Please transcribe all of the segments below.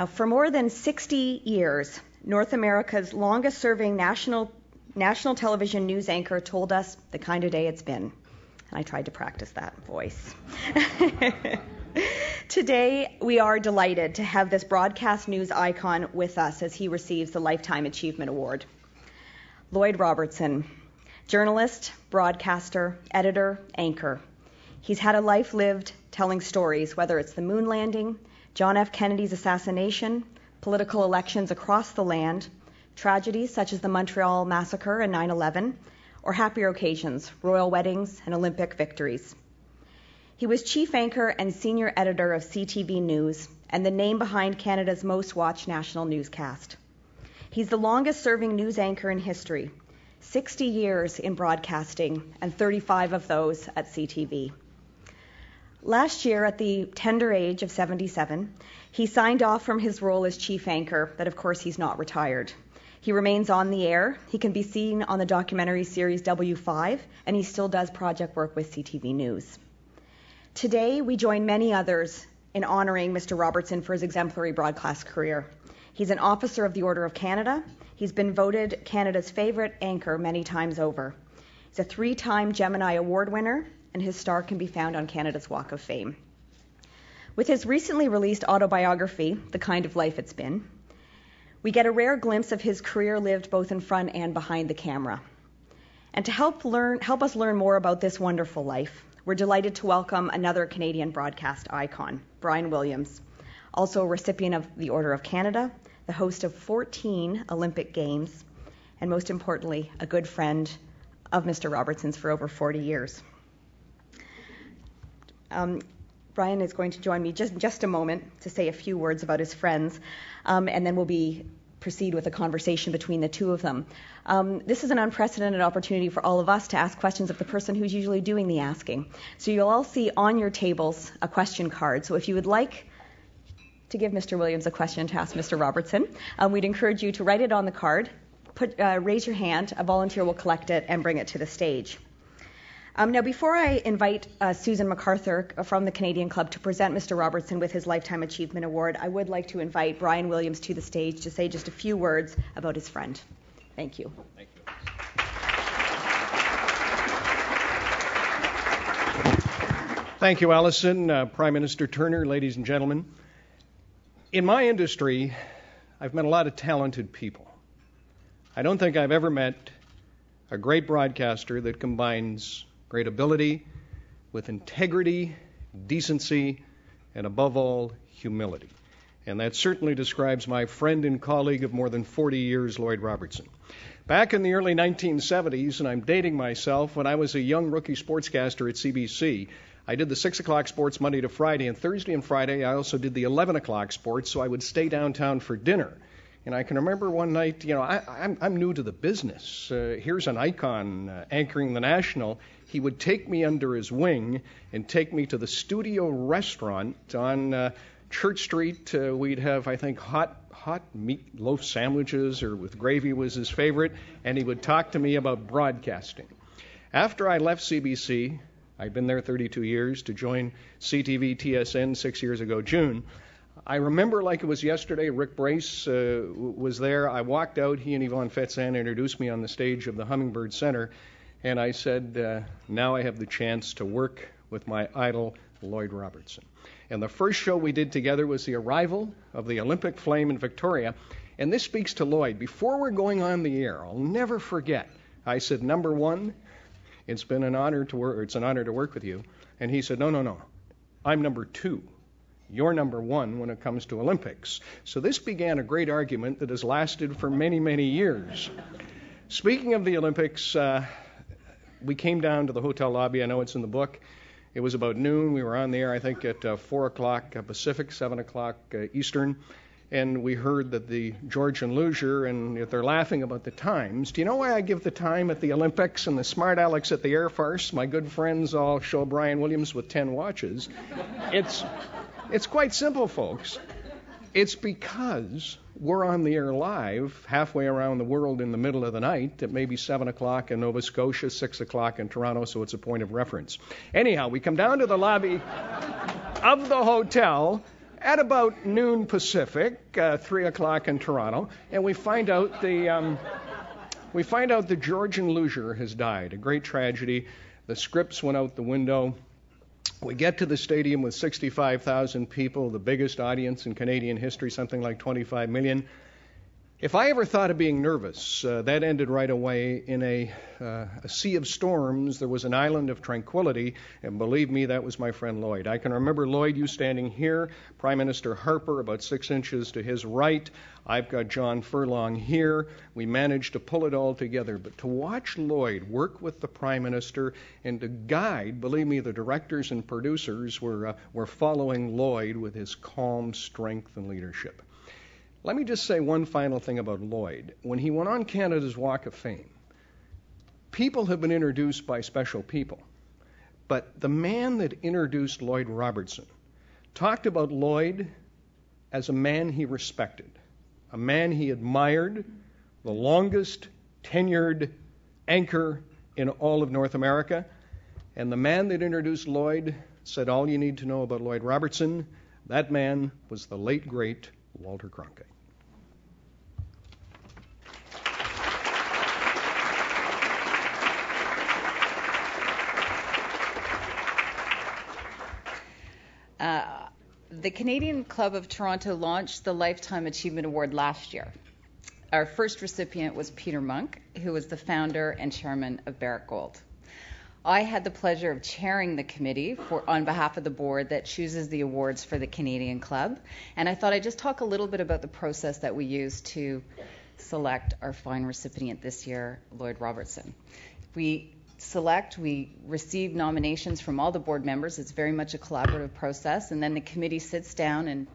Now, for more than 60 years, North America's longest serving national, national television news anchor told us the kind of day it's been. And I tried to practice that voice. Today, we are delighted to have this broadcast news icon with us as he receives the Lifetime Achievement Award. Lloyd Robertson, journalist, broadcaster, editor, anchor. He's had a life lived telling stories, whether it's the moon landing, John F. Kennedy's assassination, political elections across the land, tragedies such as the Montreal Massacre and 9 11, or happier occasions, royal weddings, and Olympic victories. He was chief anchor and senior editor of CTV News and the name behind Canada's most watched national newscast. He's the longest serving news anchor in history 60 years in broadcasting, and 35 of those at CTV. Last year, at the tender age of 77, he signed off from his role as chief anchor, but of course, he's not retired. He remains on the air. He can be seen on the documentary series W5, and he still does project work with CTV News. Today, we join many others in honoring Mr. Robertson for his exemplary broadcast career. He's an officer of the Order of Canada. He's been voted Canada's favorite anchor many times over. He's a three time Gemini Award winner, and his star can be found on Canada's Walk of Fame. With his recently released autobiography, The Kind of Life It's Been, we get a rare glimpse of his career lived both in front and behind the camera. And to help learn help us learn more about this wonderful life, we're delighted to welcome another Canadian broadcast icon, Brian Williams, also a recipient of the Order of Canada, the host of 14 Olympic Games, and most importantly, a good friend of Mr. Robertson's for over 40 years. Um, Brian is going to join me just just a moment to say a few words about his friends, um, and then we'll be proceed with a conversation between the two of them. Um, this is an unprecedented opportunity for all of us to ask questions of the person who's usually doing the asking. So you'll all see on your tables a question card. So if you would like to give Mr. Williams a question to ask Mr. Robertson, um, we'd encourage you to write it on the card, put, uh, raise your hand, a volunteer will collect it and bring it to the stage. Um, now, before I invite uh, Susan MacArthur from the Canadian Club to present Mr. Robertson with his Lifetime Achievement Award, I would like to invite Brian Williams to the stage to say just a few words about his friend. Thank you. Thank you. Thank you, Allison, uh, Prime Minister Turner, ladies and gentlemen. In my industry, I've met a lot of talented people. I don't think I've ever met a great broadcaster that combines great ability with integrity, decency, and above all, humility. And that certainly describes my friend and colleague of more than 40 years, Lloyd Robertson. Back in the early 1970s, and I'm dating myself, when I was a young rookie sportscaster at CBC, I did the 6 o'clock sports Monday to Friday, and Thursday and Friday I also did the 11 o'clock sports, so I would stay downtown for dinner. And I can remember one night, you know, I, I'm, I'm new to the business. Uh, here's an icon uh, anchoring the National. He would take me under his wing and take me to the studio restaurant on uh, Church Street. Uh, we'd have, I think, hot hot meatloaf sandwiches or with gravy was his favorite, and he would talk to me about broadcasting. After I left CBC, I'd been there 32 years to join CTV TSN six years ago, June. I remember like it was yesterday. Rick Brace uh, was there. I walked out. He and Yvonne Fetzan introduced me on the stage of the Hummingbird Center, and I said, uh, "Now I have the chance to work with my idol, Lloyd Robertson." And the first show we did together was the arrival of the Olympic flame in Victoria. And this speaks to Lloyd. Before we're going on the air, I'll never forget. I said, "Number one, it's been an honor to work. It's an honor to work with you." And he said, "No, no, no. I'm number two. You're number one when it comes to Olympics. So this began a great argument that has lasted for many, many years. Speaking of the Olympics, uh, we came down to the hotel lobby. I know it's in the book. It was about noon. We were on the air, I think, at uh, 4 o'clock uh, Pacific, 7 o'clock uh, Eastern. And we heard that the Georgian luger, and if they're laughing about the times. Do you know why I give the time at the Olympics and the smart Alex at the Air Farce? My good friends all show Brian Williams with 10 watches. It's it's quite simple, folks. It's because we're on the air live halfway around the world in the middle of the night at maybe 7 o'clock in Nova Scotia, 6 o'clock in Toronto, so it's a point of reference. Anyhow, we come down to the lobby of the hotel, at about noon Pacific, uh, 3 o'clock in Toronto, and we find out the. Um, we find out that Georgian luger has died, a great tragedy. The scripts went out the window. We get to the stadium with 65,000 people, the biggest audience in Canadian history, something like 25 million. If I ever thought of being nervous, uh, that ended right away in a, uh, a, sea of storms. There was an island of tranquility, and believe me, that was my friend Lloyd. I can remember Lloyd, you standing here, Prime Minister Harper about six inches to his right. I've got John Furlong here. We managed to pull it all together. But to watch Lloyd work with the Prime Minister and to guide, believe me, the directors and producers were, uh, were following Lloyd with his calm strength and leadership. Let me just say one final thing about Lloyd. When he went on Canada's Walk of Fame, people have been introduced by special people. But the man that introduced Lloyd Robertson talked about Lloyd as a man he respected, a man he admired, the longest tenured anchor in all of North America. And the man that introduced Lloyd said all you need to know about Lloyd Robertson. That man was the late, great Walter Cronkite. Uh, the Canadian Club of Toronto launched the Lifetime Achievement Award last year. Our first recipient was Peter Munk, who was the founder and chairman of Barrick Gold. I had the pleasure of chairing the committee for, on behalf of the board that chooses the awards for the Canadian Club. And I thought I'd just talk a little bit about the process that we use to select our fine recipient this year, Lloyd Robertson. We select, we receive nominations from all the board members. It's very much a collaborative process. And then the committee sits down and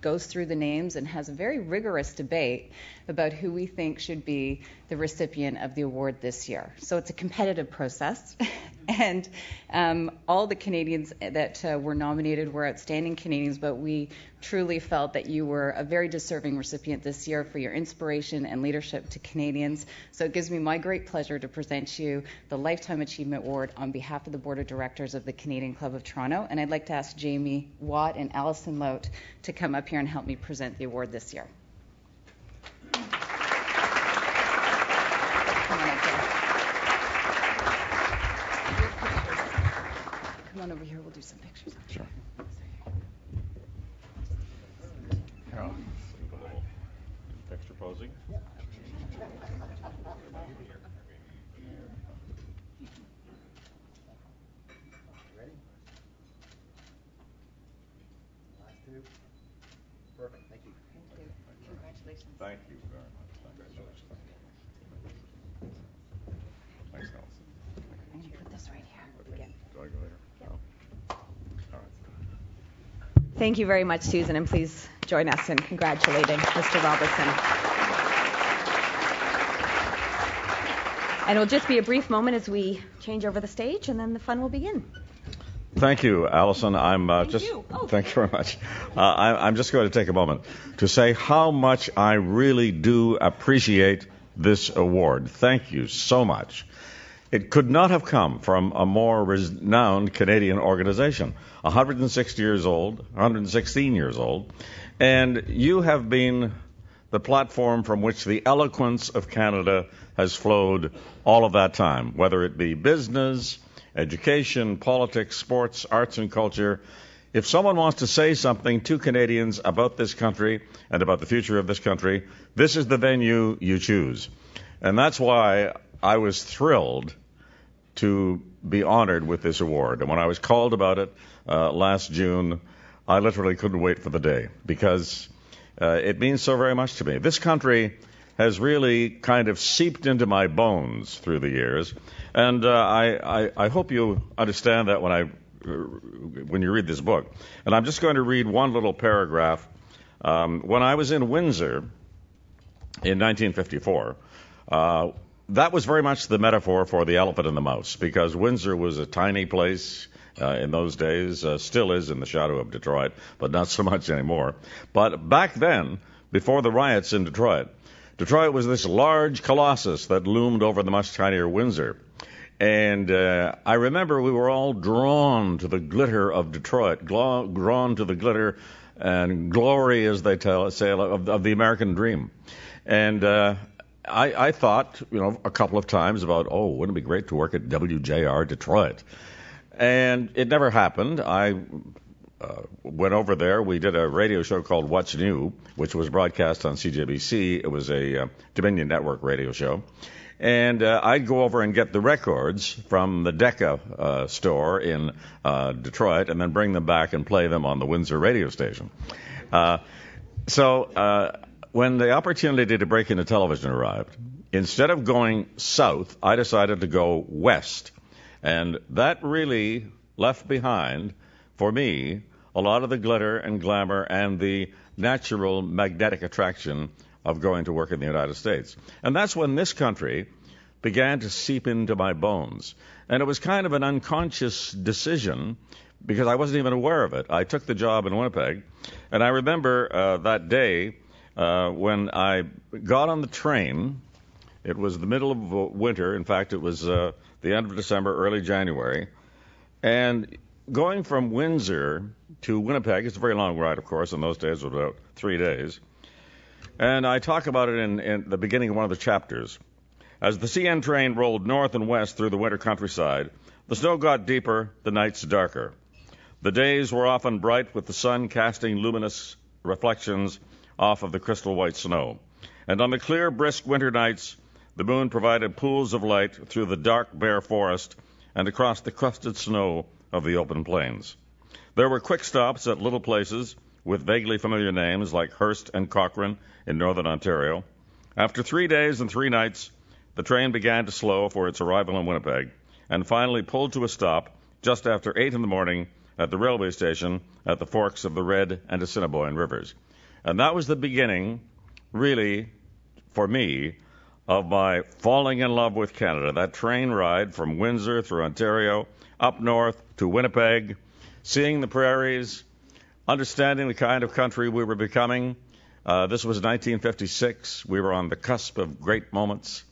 goes through the names and has a very rigorous debate about who we think should be the recipient of the award this year. So it's a competitive process, and um, all the Canadians that uh, were nominated were outstanding Canadians, but we truly felt that you were a very deserving recipient this year for your inspiration and leadership to Canadians. So it gives me my great pleasure to present you the Lifetime Achievement Award on behalf of the Board of Directors of the Canadian Club of Toronto, and I'd like to ask Jamie Watt and Allison Lote to come up here and help me present the award this year. Come on over here. We'll do some pictures. Sure. Extra posing? Ready? Last two. Perfect. Thank you. Thank you. Congratulations. Thank you very much. Congratulations. Thanks, Nelson. I'm going to put this right here. Again. Do I go there? No? All right. Thank you very much, Susan, and please join us in congratulating Mr. Robertson. And it'll just be a brief moment as we change over the stage, and then the fun will begin. Thank you, Allison. I'm uh, Thank just you. Oh. thank you very much. Uh, I, I'm just going to take a moment to say how much I really do appreciate this award. Thank you so much. It could not have come from a more renowned Canadian organization. 160 years old, 116 years old, and you have been the platform from which the eloquence of Canada has flowed all of that time, whether it be business, education, politics, sports, arts, and culture. If someone wants to say something to Canadians about this country and about the future of this country, this is the venue you choose. And that's why I was thrilled to be honored with this award. And when I was called about it uh, last June, I literally couldn't wait for the day because uh, it means so very much to me. This country has really kind of seeped into my bones through the years, and uh, I, I, I hope you understand that when I when you read this book. And I'm just going to read one little paragraph. Um, when I was in Windsor in 1954. Uh, that was very much the metaphor for the elephant and the mouse, because Windsor was a tiny place uh, in those days, uh, still is in the shadow of Detroit, but not so much anymore. But back then, before the riots in Detroit, Detroit was this large colossus that loomed over the much tinier Windsor. And uh, I remember we were all drawn to the glitter of Detroit, gla- drawn to the glitter and glory, as they tell say, of, of the American dream. And uh, I, I thought, you know, a couple of times about, oh, wouldn't it be great to work at WJR Detroit? And it never happened. I uh, went over there. We did a radio show called What's New, which was broadcast on CJBC. It was a uh, Dominion Network radio show. And uh, I'd go over and get the records from the Decca uh, store in uh, Detroit and then bring them back and play them on the Windsor radio station. Uh, so uh, when the opportunity to break into television arrived, instead of going south, I decided to go west. And that really left behind, for me, a lot of the glitter and glamour and the natural magnetic attraction of going to work in the United States. And that's when this country began to seep into my bones. And it was kind of an unconscious decision because I wasn't even aware of it. I took the job in Winnipeg, and I remember uh, that day uh, when I got on the train. It was the middle of winter. In fact, it was uh, the end of December, early January. And going from Windsor to Winnipeg, it's a very long ride, of course. In those days, it was about three days. And I talk about it in, in the beginning of one of the chapters. As the CN train rolled north and west through the winter countryside, the snow got deeper, the nights darker. The days were often bright with the sun casting luminous reflections off of the crystal white snow. And on the clear, brisk winter nights, the moon provided pools of light through the dark, bare forest and across the crusted snow of the open plains. There were quick stops at little places with vaguely familiar names like Hearst and Cochrane in northern Ontario. After three days and three nights, the train began to slow for its arrival in Winnipeg and finally pulled to a stop just after 8 in the morning at the railway station at the forks of the Red and Assiniboine rivers. And that was the beginning, really, for me, of my falling in love with Canada. That train ride from Windsor through Ontario, up north to Winnipeg, seeing the prairies, understanding the kind of country we were becoming. Uh, this was 1956. We were on the cusp of great moments,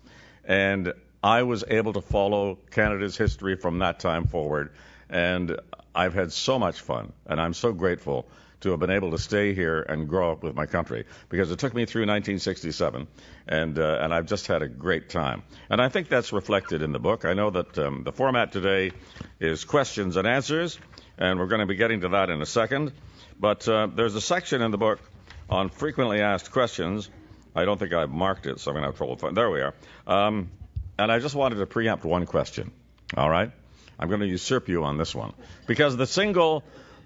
and I was able to follow Canada's history from that time forward. And I've had so much fun, and I'm so grateful to have been able to stay here and grow up with my country because it took me through 1967, and uh, and I've just had a great time. And I think that's reflected in the book. I know that um, the format today is questions and answers, and we're going to be getting to that in a second. But uh, there's a section in the book on frequently asked questions. I don't think I've marked it, so I'm going to have trouble finding. There we are. Um, and I just wanted to preempt one question. All right. I'm going to usurp you on this one because the single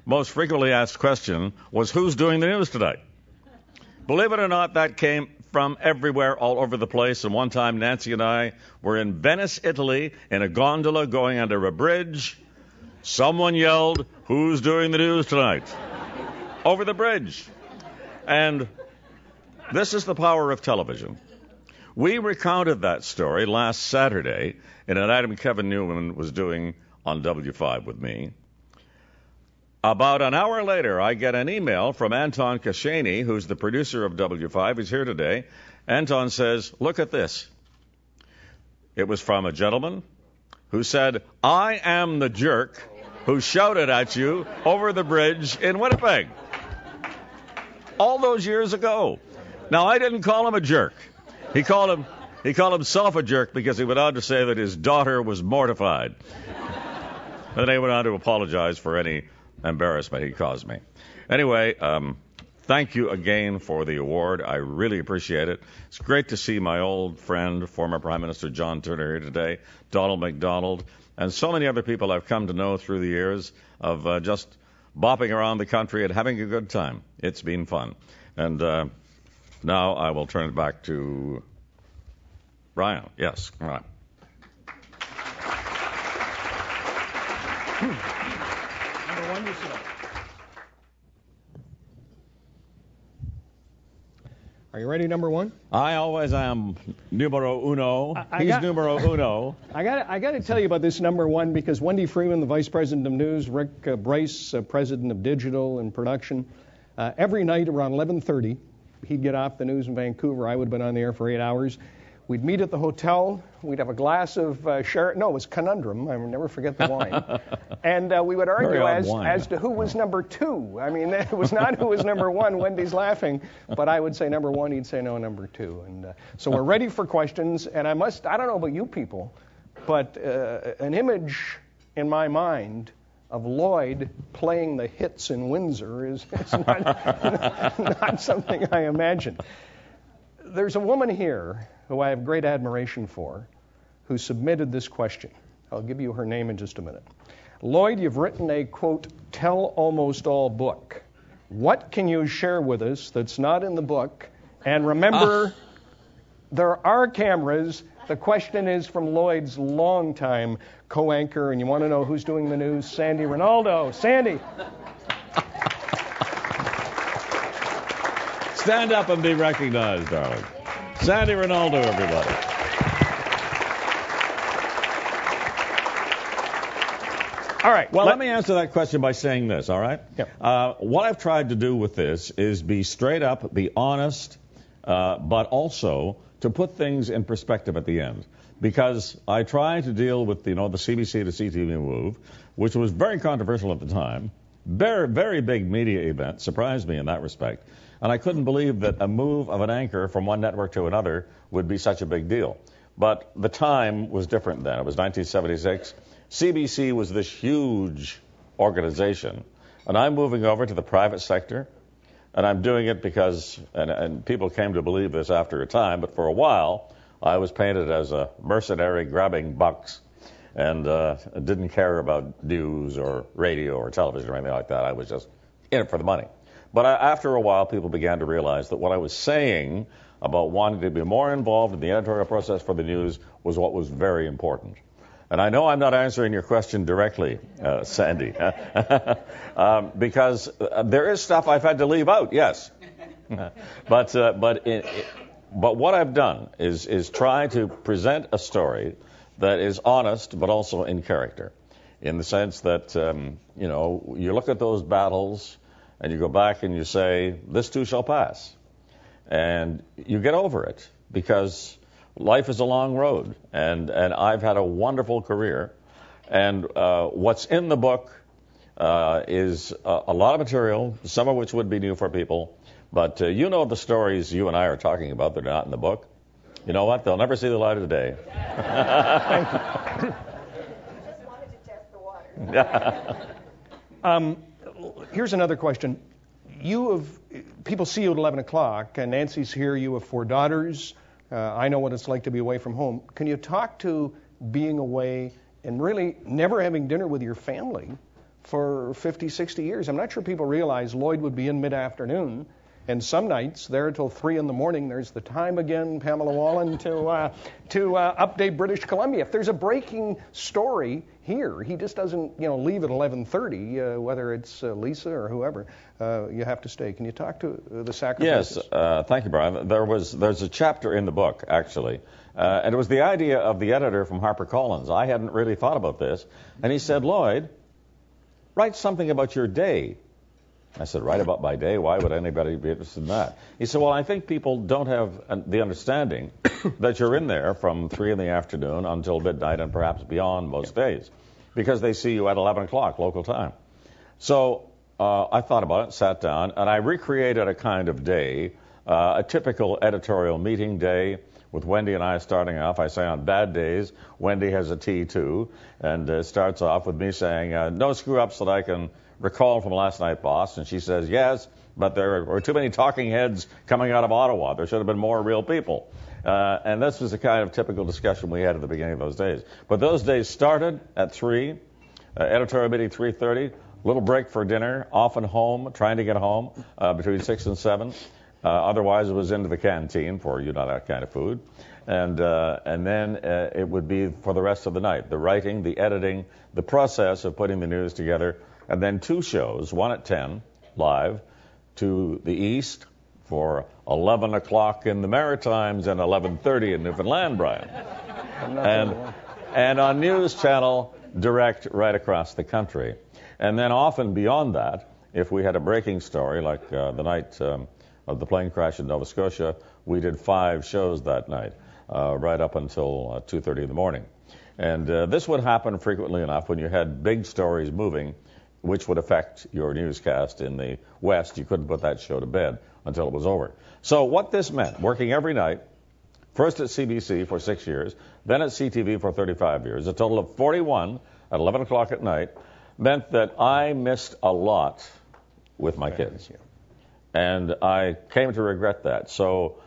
most frequently asked question was who's doing the news today? Believe it or not, that came from everywhere, all over the place. And one time, Nancy and I were in Venice, Italy, in a gondola going under a bridge. Someone yelled, Who's doing the news tonight? over the bridge. And this is the power of television. We recounted that story last Saturday in an item Kevin Newman was doing on W5 with me. About an hour later, I get an email from Anton Koschany, who's the producer of W5. He's here today. Anton says, Look at this. It was from a gentleman who said, I am the jerk who shouted at you over the bridge in Winnipeg. All those years ago. Now, I didn't call him a jerk. He called him he called himself a jerk because he went on to say that his daughter was mortified. and then he went on to apologize for any embarrassment he caused me. Anyway, um, thank you again for the award. I really appreciate it. It's great to see my old friend, former Prime Minister John Turner, here today, Donald MacDonald, and so many other people I've come to know through the years of uh, just bopping around the country and having a good time. It's been fun. And uh, now I will turn it back to Brian. Yes, all right. Are you ready, number one? I always am numero uno. I- I He's got- numero uno. I got I got to tell you about this number one because Wendy Freeman, the vice president of news, Rick uh, Brace, uh, president of digital and production, uh, every night around 11:30, he'd get off the news in Vancouver. I would have been on the air for eight hours. We'd meet at the hotel. We'd have a glass of uh, sher- no, it was conundrum. I will never forget the wine. and uh, we would argue as wine. as to who was number two. I mean, it was not who was number one. Wendy's laughing, but I would say number one. He'd say no, number two. And uh, so we're ready for questions. And I must, I don't know about you people, but uh, an image in my mind of Lloyd playing the hits in Windsor is, is not, not something I imagine. There's a woman here who I have great admiration for who submitted this question. I'll give you her name in just a minute. Lloyd, you've written a quote, tell almost all book. What can you share with us that's not in the book? And remember, ah. there are cameras. The question is from Lloyd's longtime co anchor, and you want to know who's doing the news? Sandie Rinaldo. Sandie. Stand up and be recognized, darling. Sandie Rinaldo, everybody. All right. Well, let, me answer that question by saying this, all right? Yeah. Uh, what I've tried to do with this is be straight up, be honest, uh, but also to put things in perspective at the end. Because I tried to deal with, you know, the CBC to CTV move, which was very controversial at the time. Very, very big media event, surprised me in that respect. And I couldn't believe that a move of an anchor from one network to another would be such a big deal. But the time was different then. It was 1976. CBC was this huge organization. And I'm moving over to the private sector. And I'm doing it because, and, and people came to believe this after a time, but for a while, I was painted as a mercenary grabbing bucks and uh, didn't care about news or radio or television or anything like that. I was just in it for the money. But after a while, people began to realize that what I was saying about wanting to be more involved in the editorial process for the news was what was very important. And I know I'm not answering your question directly, uh, Sandie, um, because uh, there is stuff I've had to leave out, yes. but uh, but but what I've done is is try to present a story that is honest, but also in character, in the sense that um, you know you look at those battles and you go back and you say, this too shall pass, and you get over it because life is a long road, and and I've had a wonderful career, and uh, what's in the book uh, is a, a, lot of material, some of which would be new for people, but uh, you know the stories you and I are talking about that are not in the book. You know what? They'll never see the light of the day. um, here's another question. You have people see you at 11 o'clock, and Nancy's here. You have four daughters. Uh, I know what it's like to be away from home. Can you talk to being away and really never having dinner with your family for 50, 60 years? I'm not sure people realize Lloyd would be in mid afternoon. And some nights, there until 3 in the morning, there's the time again, Pamela Wallin, to, uh, to uh, update British Columbia. If there's a breaking story here, he just doesn't you know, leave at 11.30, uh, whether it's uh, Lisa or whoever. Uh, you have to stay. Can you talk to the sacrifices? Yes, uh, thank you, Brian. There was there's a chapter in the book actually, uh, and it was the idea of the editor from HarperCollins. I hadn't really thought about this, and he said, Lloyd, write something about your day. I said, write about my day. Why would anybody be interested in that? He said, well, I think people don't have the understanding that you're in there from three in the afternoon until midnight and perhaps beyond most days, because they see you at 11 o'clock local time. So uh, I thought about it, sat down, and I recreated a kind of day, uh, a typical editorial meeting day with Wendy and I starting off. I say on bad days, Wendy has a tea too, and uh, starts off with me saying, uh, No screw ups that I can recall from last night, boss. And she says, Yes, but there were too many talking heads coming out of Ottawa. There should have been more real people. Uh, and this was the kind of typical discussion we had at the beginning of those days. But those days started at 3, uh, editorial meeting 3.30, little break for dinner, often home, trying to get home uh, between 6 and 7. Uh, otherwise, it was into the canteen for you know that kind of food, and uh, and then uh, it would be for the rest of the night, the writing, the editing, the process of putting the news together, and then two shows, one at 10 live to the east for 11 o'clock in the Maritimes and 11:30 in Newfoundland, Brian, and and on News Channel direct right across the country. And then often beyond that, if we had a breaking story, like uh, the night um, of the plane crash in Nova Scotia, we did five shows that night. uh, right up until uh, 2:30 in the morning. And uh, this would happen frequently enough when you had big stories moving, which would affect your newscast in the West. You couldn't put that show to bed until it was over. So what this meant, working every night, first at CBC for six years, then at CTV for 35 years, a total of 41 at 11 o'clock at night, meant that I missed a lot with my kids. And I came to regret that. So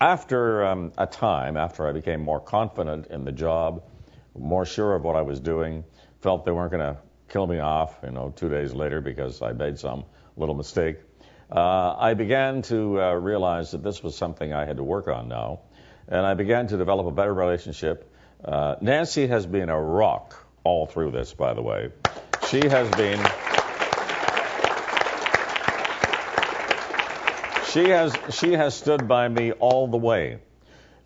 after um, a time, after I became more confident in the job, more sure of what I was doing, felt they weren't going to kill me off, you know, two days later because I made some little mistake, uh, I began to uh, realize that this was something I had to work on now, and I began to develop a better relationship. Uh, Nancy has been a rock all through this, by the way. She has been. She has she has stood by me all the way.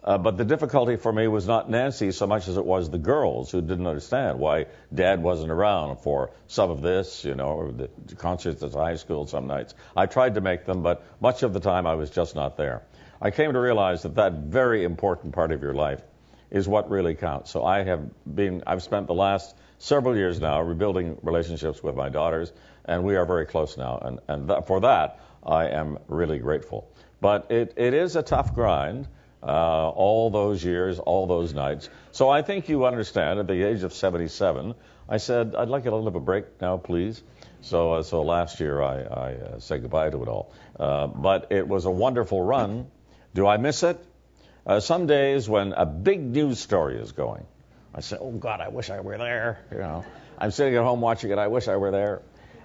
Uh, but the difficulty for me was not Nancy so much as it was the girls who didn't understand why Dad wasn't around for some of this, you know, or the concerts at high school some nights. I tried to make them, but much of the time I was just not there. I came to realize that that very important part of your life is what really counts. So I have been, I've spent the last several years now rebuilding relationships with my daughters, and we are very close now. And, and for that, I am really grateful. But it, it is a tough grind. Uh, all those years, all those nights. So I think you understand. At the age of 77, I said I'd like a little bit of a break now, please. So, uh, so last year I, I uh, said goodbye to it all. Uh, but it was a wonderful run. Do I miss it? Uh, some days when a big news story is going, I say, "Oh God, I wish I were there." You know, I'm sitting at home watching it. I wish I were there.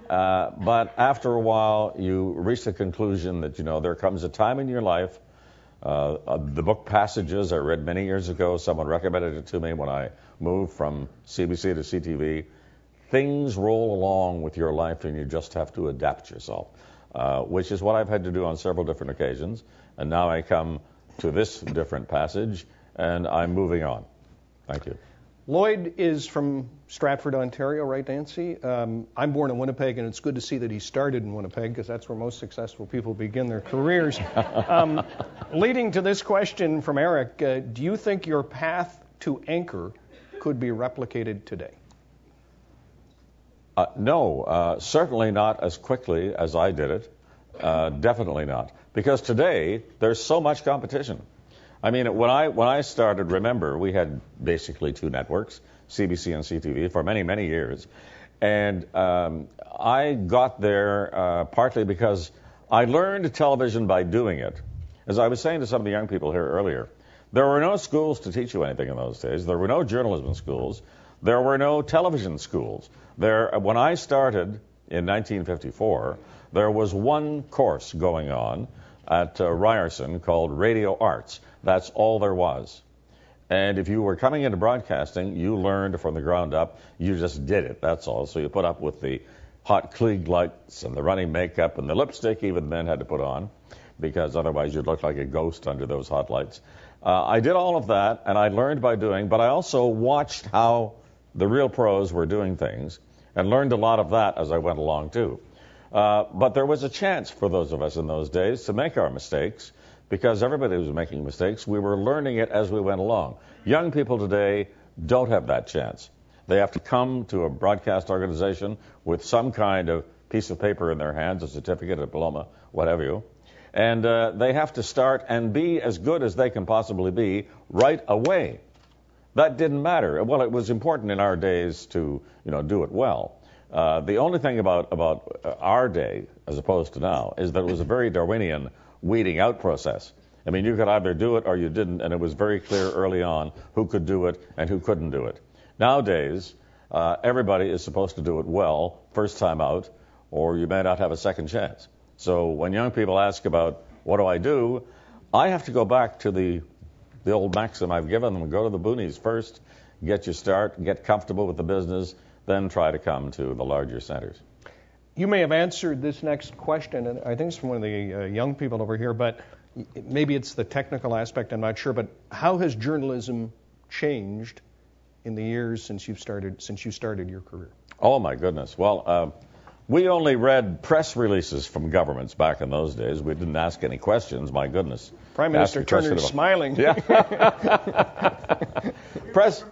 Uh, but after a while, you reach the conclusion that you know there comes a time in your life. Uh, uh, the book Passages I read many years ago. Someone recommended it to me when I moved from CBC to CTV. Things roll along with your life, and you just have to adapt yourself, uh, which is what I've had to do on several different occasions. And now I come to this different passage, and I'm moving on. Thank you. Lloyd is from Stratford, Ontario, right, Nancy? Um, I'm born in Winnipeg, and it's good to see that he started in Winnipeg because that's where most successful people begin their careers. um, leading to this question from Eric uh, Do you think your path to anchor could be replicated today? Uh, no, uh, certainly not as quickly as I did it. Uh, definitely not. Because today, there's so much competition. I mean, when I when I started, remember we had basically two networks, CBC and CTV, for many many years, and um, I got there uh, partly because I learned television by doing it. As I was saying to some of the young people here earlier, there were no schools to teach you anything in those days. There were no journalism schools. There were no television schools. There, when I started in 1954, there was one course going on at uh, Ryerson called Radio Arts. That's all there was. And if you were coming into broadcasting, you learned from the ground up. You just did it. That's all. So you put up with the hot Klieg lights and the running makeup and the lipstick even men had to put on because otherwise you'd look like a ghost under those hot lights. Uh, I did all of that and I learned by doing, but I also watched how the real pros were doing things and learned a lot of that as I went along too. Uh, but there was a chance for those of us in those days to make our mistakes because everybody was making mistakes. We were learning it as we went along. Young people today don't have that chance. They have to come to a broadcast organization with some kind of piece of paper in their hands, a certificate, a diploma, whatever you, and uh, they have to start and be as good as they can possibly be right away. That didn't matter. Well, it was important in our days to, you know, do it well. Uh, the only thing about about uh, our day, as opposed to now, is that it was a very Darwinian weeding out process. I mean, you could either do it or you didn't, and it was very clear early on who could do it and who couldn't do it. Nowadays, uh, everybody is supposed to do it well first time out, or you may not have a second chance. So when young people ask about what do I do, I have to go back to the the old maxim I've given them: go to the boonies first, get your start, get comfortable with the business, then try to come to the larger centers. You may have answered this next question, and I think it's from one of the uh, young people over here, but maybe it's the technical aspect, I'm not sure, but how has journalism changed in the years since you've started since you started your career? Oh my goodness. Well, uh, We only read press releases from governments back in those days. We didn't ask any questions. My goodness. Prime Minister Turner's about- smiling. Yeah. press.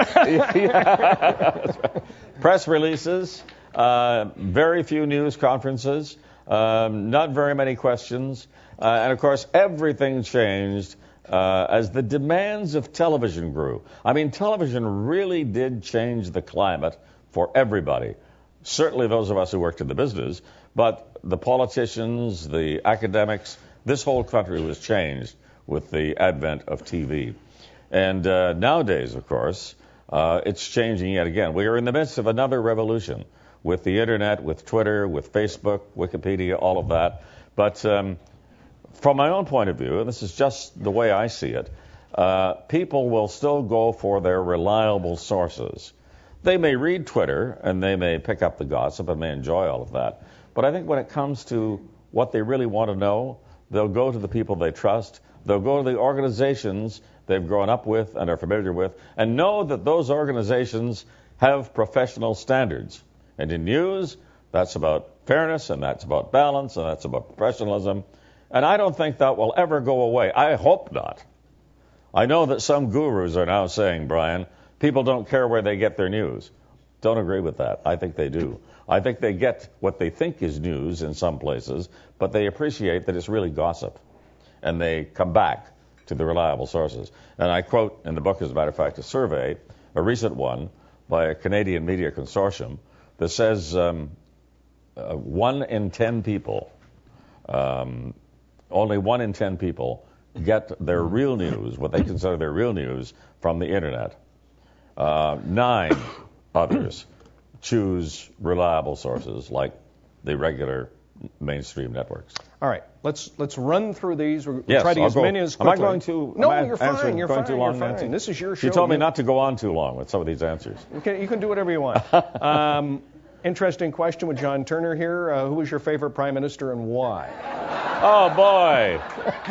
Press releases, uh, very few news conferences, um, not very many questions, uh, and of course, everything changed uh, as the demands of television grew. I mean, television really did change the climate for everybody. Certainly, those of us who worked in the business, but the politicians, the academics, this whole country was changed with the advent of TV. And uh, nowadays, of course, uh, it's changing yet again. We are in the midst of another revolution with the internet, with Twitter, with Facebook, Wikipedia, all of that. But um, from my own point of view, and this is just the way I see it, uh, people will still go for their reliable sources. They may read Twitter and they may pick up the gossip and may enjoy all of that. But I think when it comes to what they really want to know, they'll go to the people they trust. They'll go to the organizations they've grown up with and are familiar with and know that those organizations have professional standards. And in news, that's about fairness and that's about balance and that's about professionalism. And I don't think that will ever go away. I hope not. I know that some gurus are now saying, Brian, people don't care where they get their news. Don't agree with that. I think they do. I think they get what they think is news in some places, but they appreciate that it's really gossip. And they come back to the reliable sources. And I quote in the book, as a matter of fact, a survey, a recent one by a Canadian media consortium that says um, uh, one in ten people, um, only one in ten people get their real news, what they consider their real news, from the internet. Uh, nine others choose reliable sources like the regular mainstream networks. All right, let's let's run through these. We'll Yes, try to get I'll as go- many as Am I quickly. going to? No, I you're answering- fine. You're going fine. too you're fine. This is your show. You told me not to go on too long with some of these answers. You can, you can do whatever you want. um, interesting question with John Turner here. Uh, who was your favorite prime minister and why? Oh boy,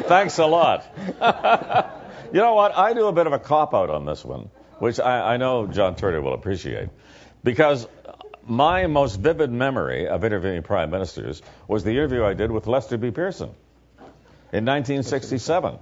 thanks a lot. you know what? I do a bit of a cop out on this one, which I, I know John Turner will appreciate, because my most vivid memory of interviewing prime ministers was the interview I did with Lester B. Pearson in 1967.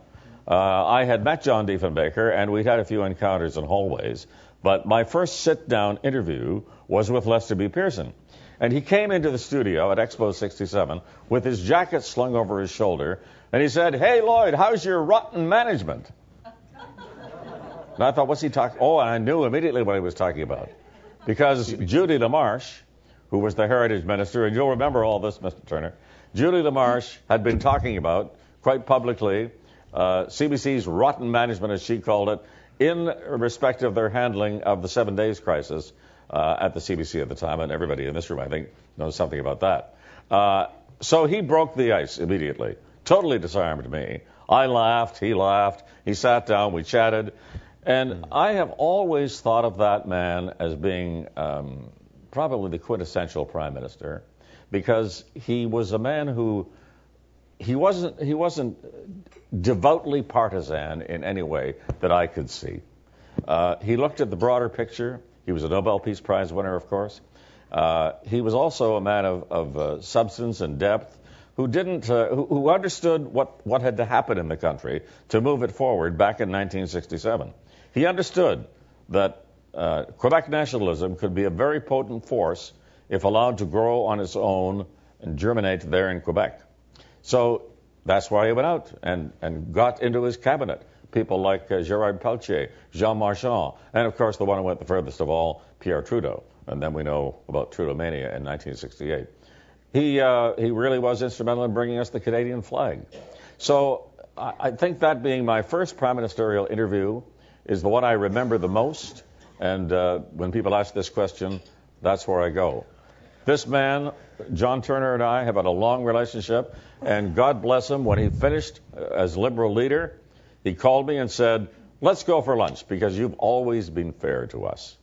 Uh, I had met John Diefenbaker, and we'd had a few encounters in hallways. But my first sit-down interview was with Lester B. Pearson. And he came into the studio at Expo 67 with his jacket slung over his shoulder, and he said, Hey, Lloyd, how's your rotten management? And I thought, what's he talking? Oh, and I knew immediately what he was talking about. Because Judy LaMarsh, who was the heritage minister, and you'll remember all this, Mr. Turner, Judy LaMarsh had been talking about quite publicly uh, CBC's rotten management, as she called it, in respect of their handling of the seven days crisis uh, at the CBC at the time, and everybody in this room, I think, knows something about that. Uh, so he broke the ice immediately, totally disarmed me. I laughed, he laughed, he sat down, we chatted, and I have always thought of that man as being um, probably the quintessential prime minister, because he was a man who he wasn't he wasn't devoutly partisan in any way that I could see. Uh, he looked at the broader picture. He was a Nobel Peace Prize winner, of course. Uh, he was also a man of, of uh, substance and depth, who didn't uh, who, who understood what what had to happen in the country to move it forward back in 1967. He understood that uh, Quebec nationalism could be a very potent force if allowed to grow on its own and germinate there in Quebec. So that's why he went out and, and got into his cabinet people like uh, Gerard Pelletier, Jean Marchand, and of course the one who went the furthest of all, Pierre Trudeau. And then we know about Trudeau mania in 1968. He uh, he really was instrumental in bringing us the Canadian flag. So I, I think that being my first prime ministerial interview is the one I remember the most. And uh, when people ask this question, that's where I go. This man, John Turner, and I have had a long relationship, and God bless him. When he finished uh, as Liberal leader, he called me and said, Let's go for lunch because you've always been fair to us.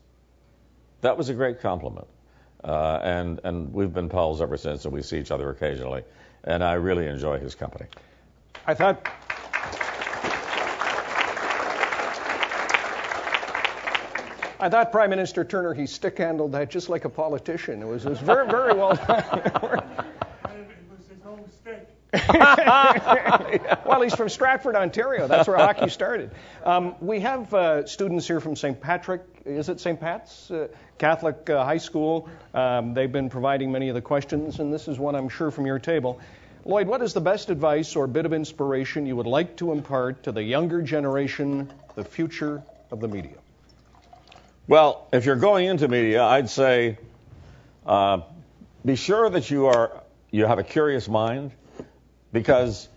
That was a great compliment. Uh, and, and we've been pals ever since, and we see each other occasionally. And I really enjoy his company. I thought. I thought Prime Minister Turner, he stick handled that just like a politician. It was, it was very, very well done. well, he's from Stratford, Ontario. That's where hockey started. Um, we have uh, students here from St. Patrick. Is it St. Pat's uh, Catholic uh, High School? Um, they've been providing many of the questions, and this is one I'm sure from your table. Lloyd, what is the best advice or bit of inspiration you would like to impart to the younger generation, the future of the media? Well, if you're going into media, I'd say uh, be sure that you are you have a curious mind because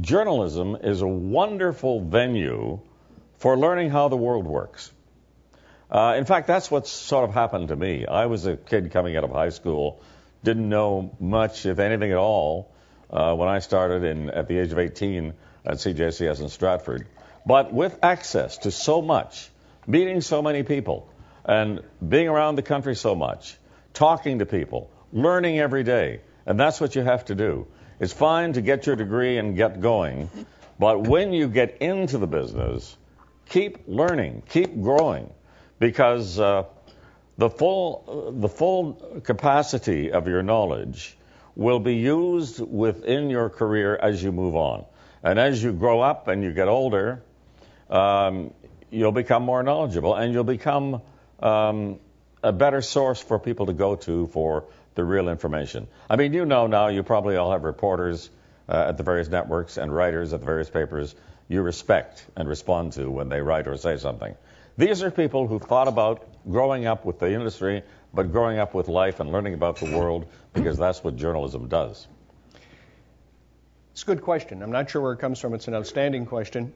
journalism is a wonderful venue for learning how the world works. Uh, in fact, that's what sort of happened to me. I was a kid coming out of high school, didn't know much, if anything at all, uh, when I started in, at the age of 18 at CJCS in Stratford. But with access to so much, meeting so many people, and being around the country so much, talking to people, learning every day, and that's what you have to do. It's fine to get your degree and get going, but when you get into the business, keep learning, keep growing, because uh, the full the full capacity of your knowledge will be used within your career as you move on, and as you grow up and you get older, um, you'll become more knowledgeable and you'll become um, a better source for people to go to for the real information. I mean, you know now, you probably all have reporters uh, at the various networks and writers at the various papers you respect and respond to when they write or say something. These are people who thought about growing up with the industry, but growing up with life and learning about the world because that's what journalism does. It's a good question. I'm not sure where it comes from. It's an outstanding question.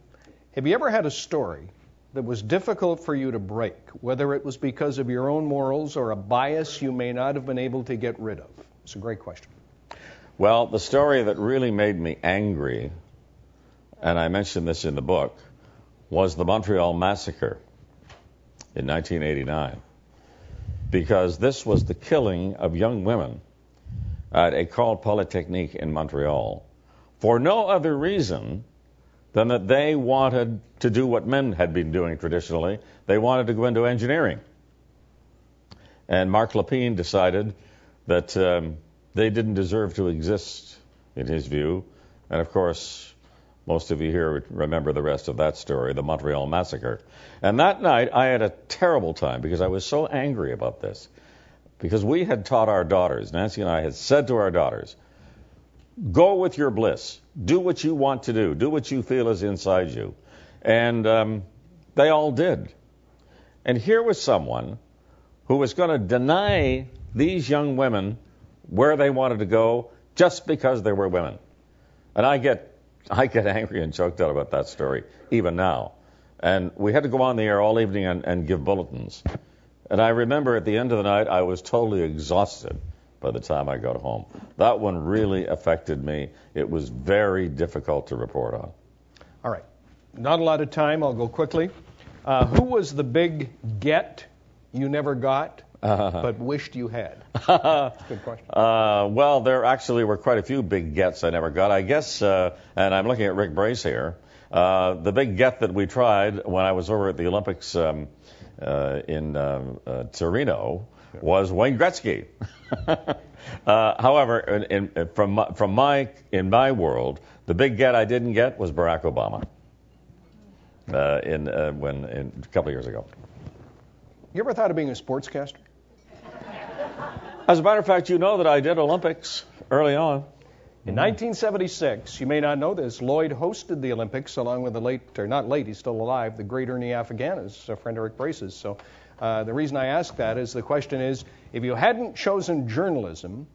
Have you ever had a story that was difficult for you to break, whether it was because of your own morals or a bias you may not have been able to get rid of? It's a great question. Well, the story that really made me angry, and I mentioned this in the book, was the Montreal Massacre in 1989. Because this was the killing of young women at École Polytechnique in Montreal for no other reason than that they wanted to do what men had been doing traditionally. They wanted to go into engineering. And Marc Lépine decided that um, they didn't deserve to exist, in his view. And of course, most of you here remember the rest of that story, the Montreal Massacre. And that night, I had a terrible time because I was so angry about this. Because we had taught our daughters, Nancy and I had said to our daughters, Go with your bliss. Do what you want to do. Do what you feel is inside you. And um, they all did. And here was someone who was going to deny these young women where they wanted to go just because they were women. And I get, I get angry and choked out about that story, even now. And we had to go on the air all evening and, and give bulletins. And I remember at the end of the night, I was totally exhausted by the time I got home. That one really affected me. It was very difficult to report on. All right. Not a lot of time. I'll go quickly. Uh, who was the big get you never got uh, but wished you had? Good question. Uh, well, there actually were quite a few big gets I never got. I guess, uh, and I'm looking at Rick Brace here. Uh, the big get that we tried when I was over at the Olympics um, uh, in um, Torino was Wayne Gretzky. uh, however, in, in, from my, from my in my world, the big get I didn't get was Barack Obama. Uh, in uh, when in, a couple of years ago. You ever thought of being a sportscaster? As a matter of fact, you know that I did Olympics early on. In 1976, you may not know this, Lloyd hosted the Olympics along with the late, or not late, he's still alive, the great Ernie Afaganis, a friend of Rick Brace's. So uh, the reason I ask that is the question is if you hadn't chosen journalism,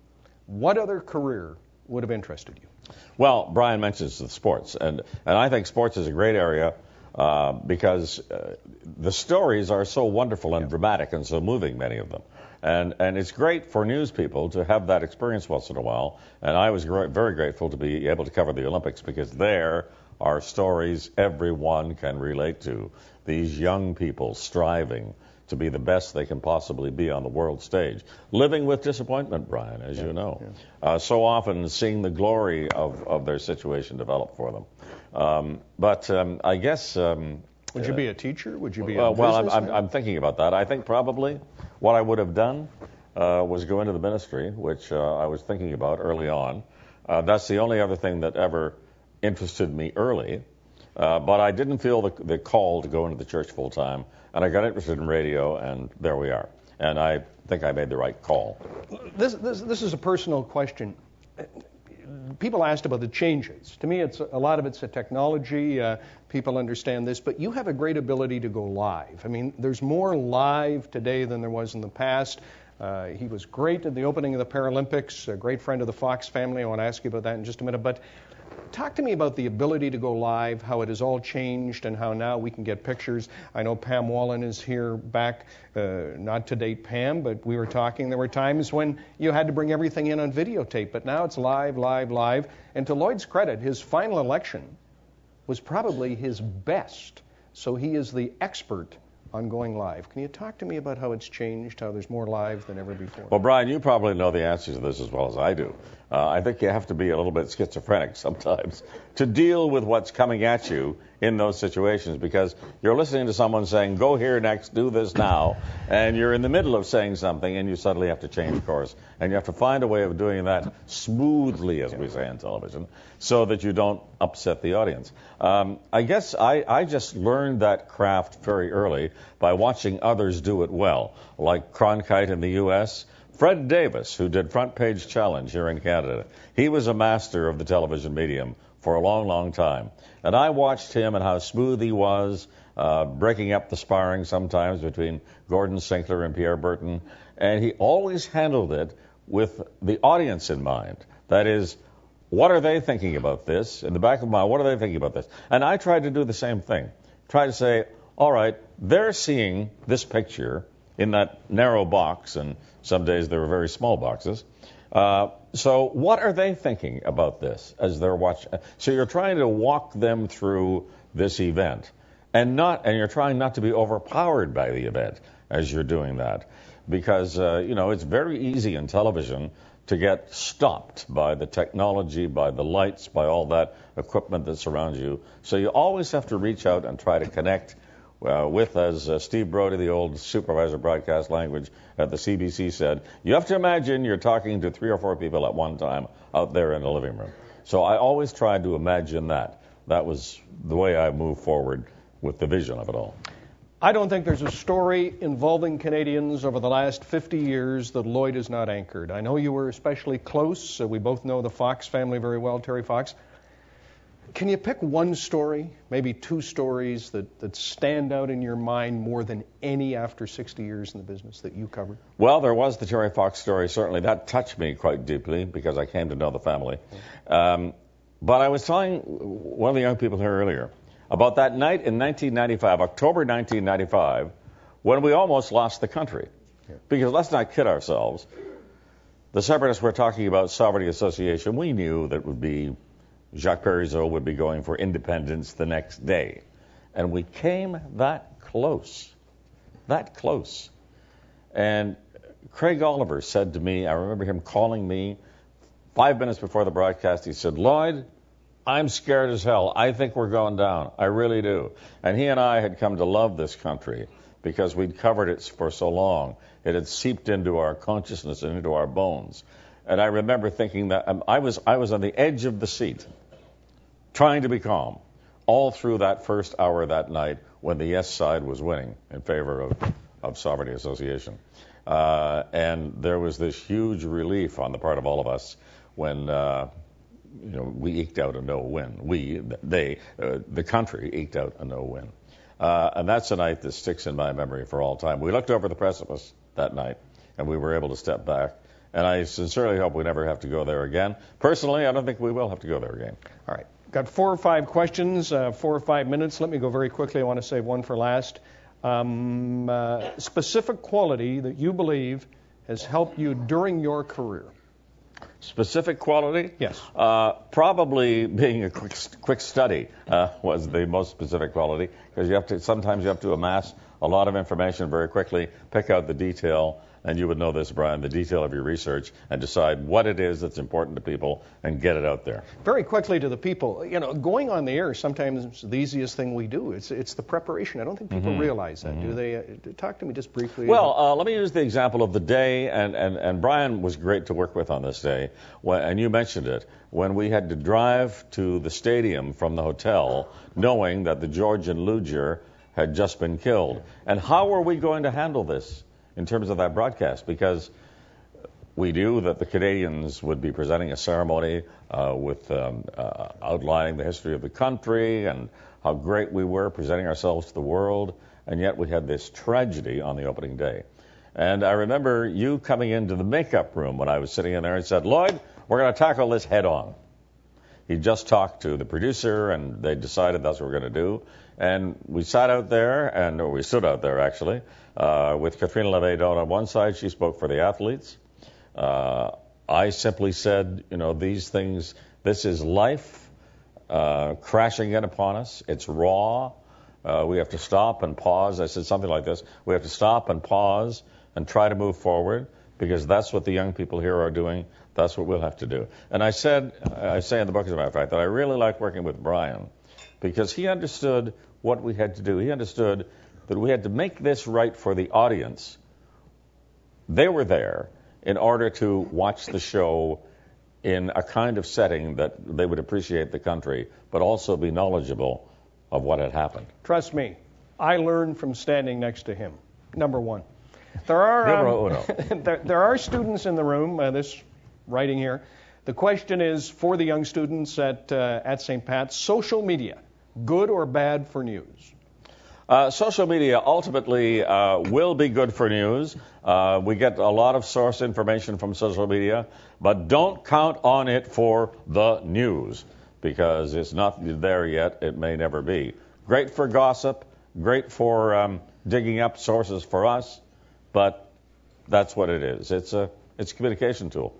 what other career would have interested you? Well, Brian mentions the sports, and, and I think sports is a great area uh, because uh, the stories are so wonderful and yeah. dramatic and so moving, many of them. And, and it's great for news people to have that experience once in a while. And I was very grateful to be able to cover the Olympics because there are stories everyone can relate to. These young people striving to be the best they can possibly be on the world stage. Living with disappointment, Brian, as yeah, you know. Yeah. Uh, so often seeing the glory of, of their situation develop for them. Um, but um, I guess um, Would you be a teacher? Would you be a Uh, well, I'm, I'm. I'm thinking about that. I think probably what I would have done uh, was go into the ministry, which uh, I was thinking about early on. Uh, that's the only other thing that ever interested me early. Uh, but I didn't feel the, the call to go into the church full time, and I got interested in radio, and there we are. And I think I made the right call. This, this, this is a personal question. People asked about the changes. To me, it's a lot of it's a technology. Uh, people understand this, but you have a great ability to go live. I mean, there's more live today than there was in the past. Uh, he was great at the opening of the Paralympics, a great friend of the Fox family. I want to ask you about that in just a minute. But talk to me about the ability to go live, how it has all changed, and how now we can get pictures. I know Pam Wallin is here back, uh, not to date Pam, but we were talking. There were times when you had to bring everything in on videotape, but now it's live, live, live. And to Lloyd's credit, his final election was probably his best. So he is the expert on going live. Can you talk to me about how it's changed, how there's more live than ever before? Well, Brian, you probably know the answers to this as well as I do. Uh, I think you have to be a little bit schizophrenic sometimes to deal with what's coming at you in those situations because you're listening to someone saying, go here next, do this now, and you're in the middle of saying something and you suddenly have to change course. And you have to find a way of doing that smoothly, as we say on television, so that you don't upset the audience. Um, I guess I, I just learned that craft very early by watching others do it well, like Cronkite in the U.S. Fred Davis, who did Front Page Challenge here in Canada, he was a master of the television medium for a long, long time. And I watched him and how smooth he was, uh, breaking up the sparring sometimes between Gordon Sinclair and Pierre Berton. And he always handled it with the audience in mind. That is, what are they thinking about this? In the back of my mind, what are they thinking about this? And I tried to do the same thing. Try to say, all right, they're seeing this picture in that narrow box, and some days there were very small boxes. Uh, so, what are they thinking about this as they're watching? So, you're trying to walk them through this event, and not, and you're trying not to be overpowered by the event as you're doing that, because uh, you know it's very easy in television to get stopped by the technology, by the lights, by all that equipment that surrounds you. So, you always have to reach out and try to connect uh, with, as uh, Steve Brody, the old supervisor of broadcast language at the CBC said, you have to imagine you're talking to three or four people at one time out there in the living room. So I always tried to imagine that. That was the way I moved forward with the vision of it all. I don't think there's a story involving Canadians over the last 50 years that Lloyd is not anchored. I know you were especially close. Uh, we both know the Fox family very well, Terry Fox. Can you pick one story, maybe two stories that, that stand out in your mind more than any after 60 years in the business that you covered? Well, there was the Terry Fox story, certainly. That touched me quite deeply because I came to know the family. Um, but I was telling one of the young people here earlier about that night in 1995, October 1995, when we almost lost the country. Because let's not kid ourselves. The separatists were talking about sovereignty association. We knew that would be Jacques Parizeau would be going for independence the next day. And we came that close. That close. And Craig Oliver said to me, I remember him calling me five minutes before the broadcast. He said, Lloyd, I'm scared as hell. I think we're going down. I really do. And he and I had come to love this country because we'd covered it for so long. It had seeped into our consciousness and into our bones. And I remember thinking that um, I was I was on the edge of the seat, trying to be calm, all through that first hour that night when the yes side was winning in favor of, of sovereignty association. Uh, and there was this huge relief on the part of all of us when uh, you know we eked out a no win. We, they, uh, the country eked out a no win. Uh, and that's a night that sticks in my memory for all time. We looked over the precipice that night, and we were able to step back. And I sincerely hope we never have to go there again. Personally, I don't think we will have to go there again. All right. Got four or five questions, uh, four or five minutes. Let me go very quickly. I want to save one for last. Um, uh, specific quality that you believe has helped you during your career. Specific quality? Yes. Uh, probably being a quick, quick study uh, was the most specific quality because you have to sometimes you have to amass a lot of information very quickly, pick out the detail, and you would know this, Brian, the detail of your research, and decide what it is that's important to people and get it out there. Very quickly to the people, you know, going on the air sometimes is the easiest thing we do. It's it's the preparation. I don't think people realize that, do they? Uh, talk to me just briefly. Well, uh, let me use the example of the day, and, and, and Brian was great to work with on this day, when, and you mentioned it, when we had to drive to the stadium from the hotel knowing that the Georgian luger had just been killed. And how are we going to handle this in terms of that broadcast? Because we knew that the Canadians would be presenting a ceremony uh, with um, uh, outlining the history of the country and how great we were presenting ourselves to the world, and yet we had this tragedy on the opening day. And I remember you coming into the makeup room when I was sitting in there and said, Lloyd, we're going to tackle this head on. He just talked to the producer, and they decided that's what we're going to do. And we sat out there, and we stood out there actually, uh, with Catriona down on one side. She spoke for the athletes. Uh, I simply said, you know, these things. This is life uh, crashing in upon us. It's raw. Uh, we have to stop and pause. I said something like this: We have to stop and pause and try to move forward because that's what the young people here are doing. That's what we'll have to do. And I said, I say in the book, as a matter of fact, that I really like working with Brian because he understood what we had to do. He understood that we had to make this right for the audience. They were there in order to watch the show in a kind of setting that they would appreciate the country, but also be knowledgeable of what had happened. Trust me, I learned from standing next to him. Number one. There are um, there, there are students in the room. Uh, this writing here. The question is for the young students at uh, at St. Pat's: social media, good or bad for news? Uh, social media ultimately uh, will be good for news. Uh, we get a lot of source information from social media, but don't count on it for the news because it's not there yet. It may never be. Great for gossip, great for um, digging up sources for us, but that's what it is. It's a it's a communication tool.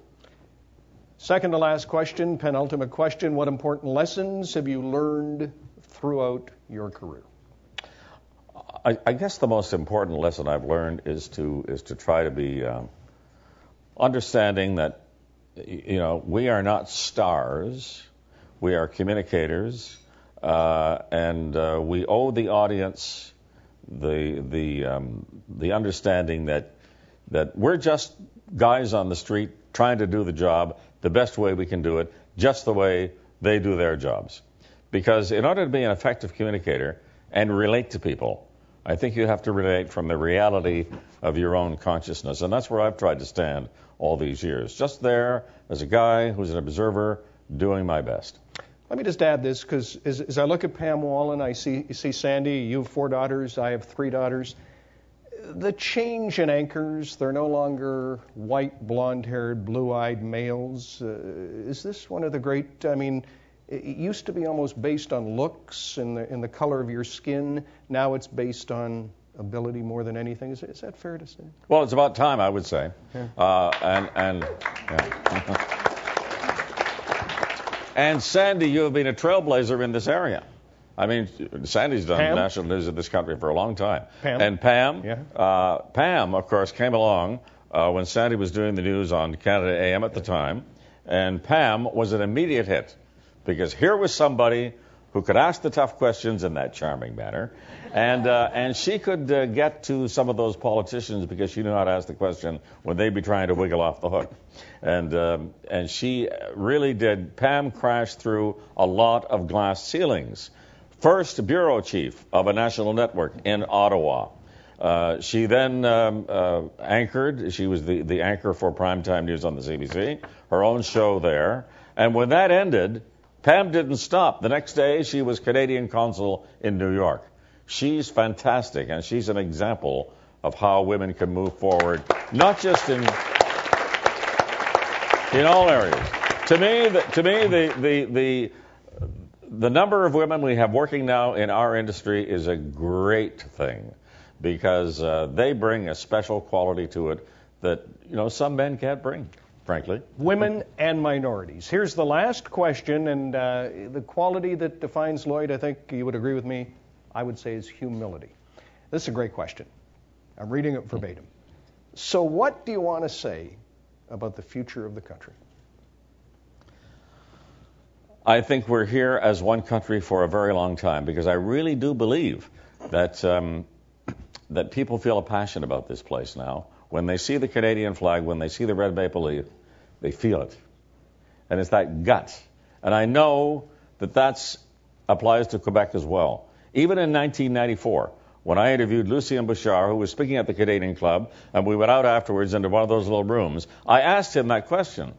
Second to last question, penultimate question: What important lessons have you learned throughout your career? I, I, guess the most important lesson I've learned is to is to try to be um, understanding that you know we are not stars, we are communicators, uh, and uh, we owe the audience the the um, the understanding that that we're just guys on the street trying to do the job the best way we can do it, just the way they do their jobs. Because in order to be an effective communicator and relate to people, I think you have to relate from the reality of your own consciousness. And that's where I've tried to stand all these years. Just there as a guy who's an observer doing my best. Let me just add this because as, as, I look at Pam Wallin, I see, see Sandie, you have four daughters, I have three daughters. The change in anchors, they're no longer white, blonde haired, blue eyed males. Uh, is this one of the great, I mean, it used to be almost based on looks and the, and the color of your skin. Now it's based on ability more than anything. Is, is that fair to say? Well, it's about time, I would say. Yeah. Uh, and and yeah. and Sandie, you have been a trailblazer in this area. I mean, Sandie's done Pam? national news in this country for a long time. Pam? And Pam, yeah. uh, Pam, of course, came along uh, when Sandie was doing the news on Canada AM at the time, and Pam was an immediate hit because here was somebody who could ask the tough questions in that charming manner, and uh, and she could uh, get to some of those politicians because she knew how to ask the question when they'd be trying to wiggle off the hook, and um, and she really did. Pam crashed through a lot of glass ceilings. First bureau chief of a national network in Ottawa. Uh, she then um, uh, anchored. She was the, the anchor for primetime news on the CBC, her own show there. And when that ended, Pam didn't stop. The next day, she was Canadian consul in New York. She's fantastic, and she's an example of how women can move forward, not just in in all areas. To me, the, to me, the, the the the number of women we have working now in our industry is a great thing because uh, they bring a special quality to it that you know some men can't bring frankly. Women and minorities. Here's the last question, and uh, the quality that defines Lloyd, I think you would agree with me, I would say, is humility. This is a great question. I'm reading it verbatim. So, what do you want to say about the future of the country? I think we're here as one country for a very long time because I really do believe that um, that people feel a passion about this place now. When they see the Canadian flag, when they see the red maple leaf, they feel it, and it's that gut. And I know that that applies to Quebec as well. Even in 1994, when I interviewed Lucien Bouchard, who was speaking at the Canadian Club, and we went out afterwards into one of those little rooms, I asked him that question.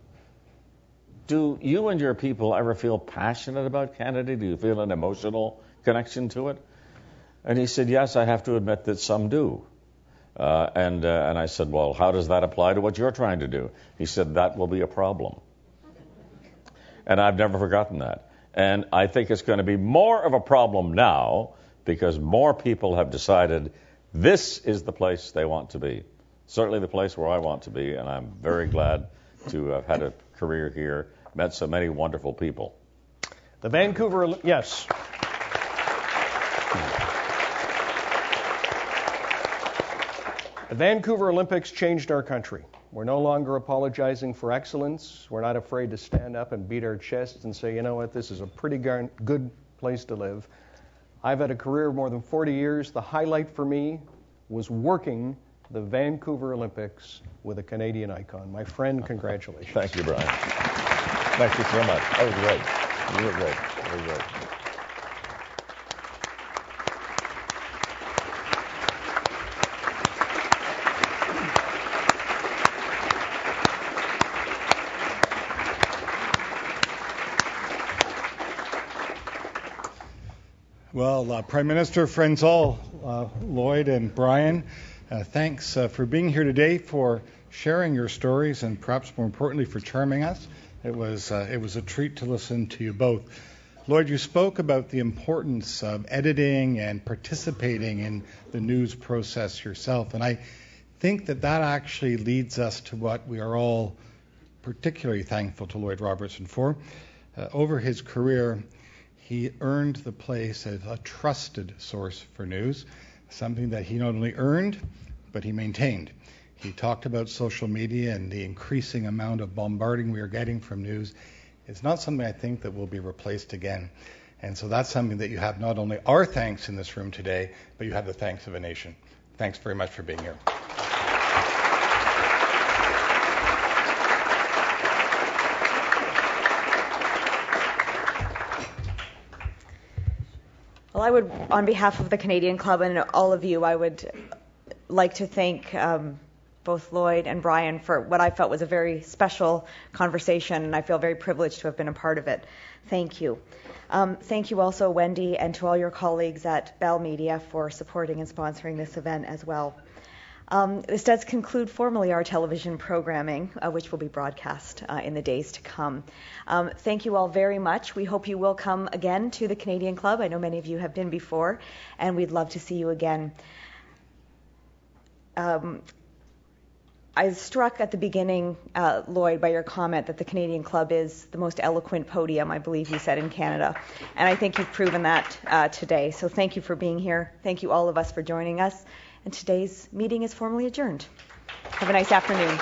Do you and your people ever feel passionate about Canada? Do you feel an emotional connection to it? And he said, Yes, I have to admit that some do. Uh, and, uh, and I said, Well, how does that apply to what you're trying to do? He said, That will be a problem. And I've never forgotten that. And I think it's going to be more of a problem now because more people have decided this is the place they want to be. Certainly the place where I want to be, and I'm very glad to have had a career here, met so many wonderful people. The Vancouver, yes. The Vancouver Olympics changed our country. We're no longer apologizing for excellence. We're not afraid to stand up and beat our chests and say, you know what, this is a pretty good place to live. I've had a career of more than 40 years. The highlight for me was working the Vancouver Olympics with a Canadian icon. My friend, congratulations. Thank you, Brian. Thank you so much. That was great. You were great. Very great. Uh, Prime Minister, friends all, uh, Lloyd and Brian, uh, thanks uh, for being here today, for sharing your stories, and perhaps more importantly, for charming us. It was uh, it was a treat to listen to you both. Lloyd, you spoke about the importance of editing and participating in the news process yourself, and I think that that actually leads us to what we are all particularly thankful to Lloyd Robertson for. Uh, over his career, he earned the place as a trusted source for news, something that he not only earned, but he maintained. He talked about social media and the increasing amount of bombarding we are getting from news. It's not something I think that will be replaced again. And so that's something that you have not only our thanks in this room today, but you have the thanks of a nation. Thanks very much for being here. Well, I would, on behalf of the Canadian Club and all of you, I would like to thank um, both Lloyd and Brian for what I felt was a very special conversation, and I feel very privileged to have been a part of it. Thank you. Um, thank you also, Wendy, and to all your colleagues at Bell Media for supporting and sponsoring this event as well. Um, this does conclude formally our television programming, uh, which will be broadcast uh, in the days to come. Um, thank you all very much. We hope you will come again to the Canadian Club. I know many of you have been before, and we'd love to see you again. Um, I was struck at the beginning, uh, Lloyd, by your comment that the Canadian Club is the most eloquent podium, I believe you said, in Canada. And I think you've proven that uh, today. So thank you for being here. Thank you, all of us, for joining us and today's meeting is formally adjourned. Have a nice afternoon.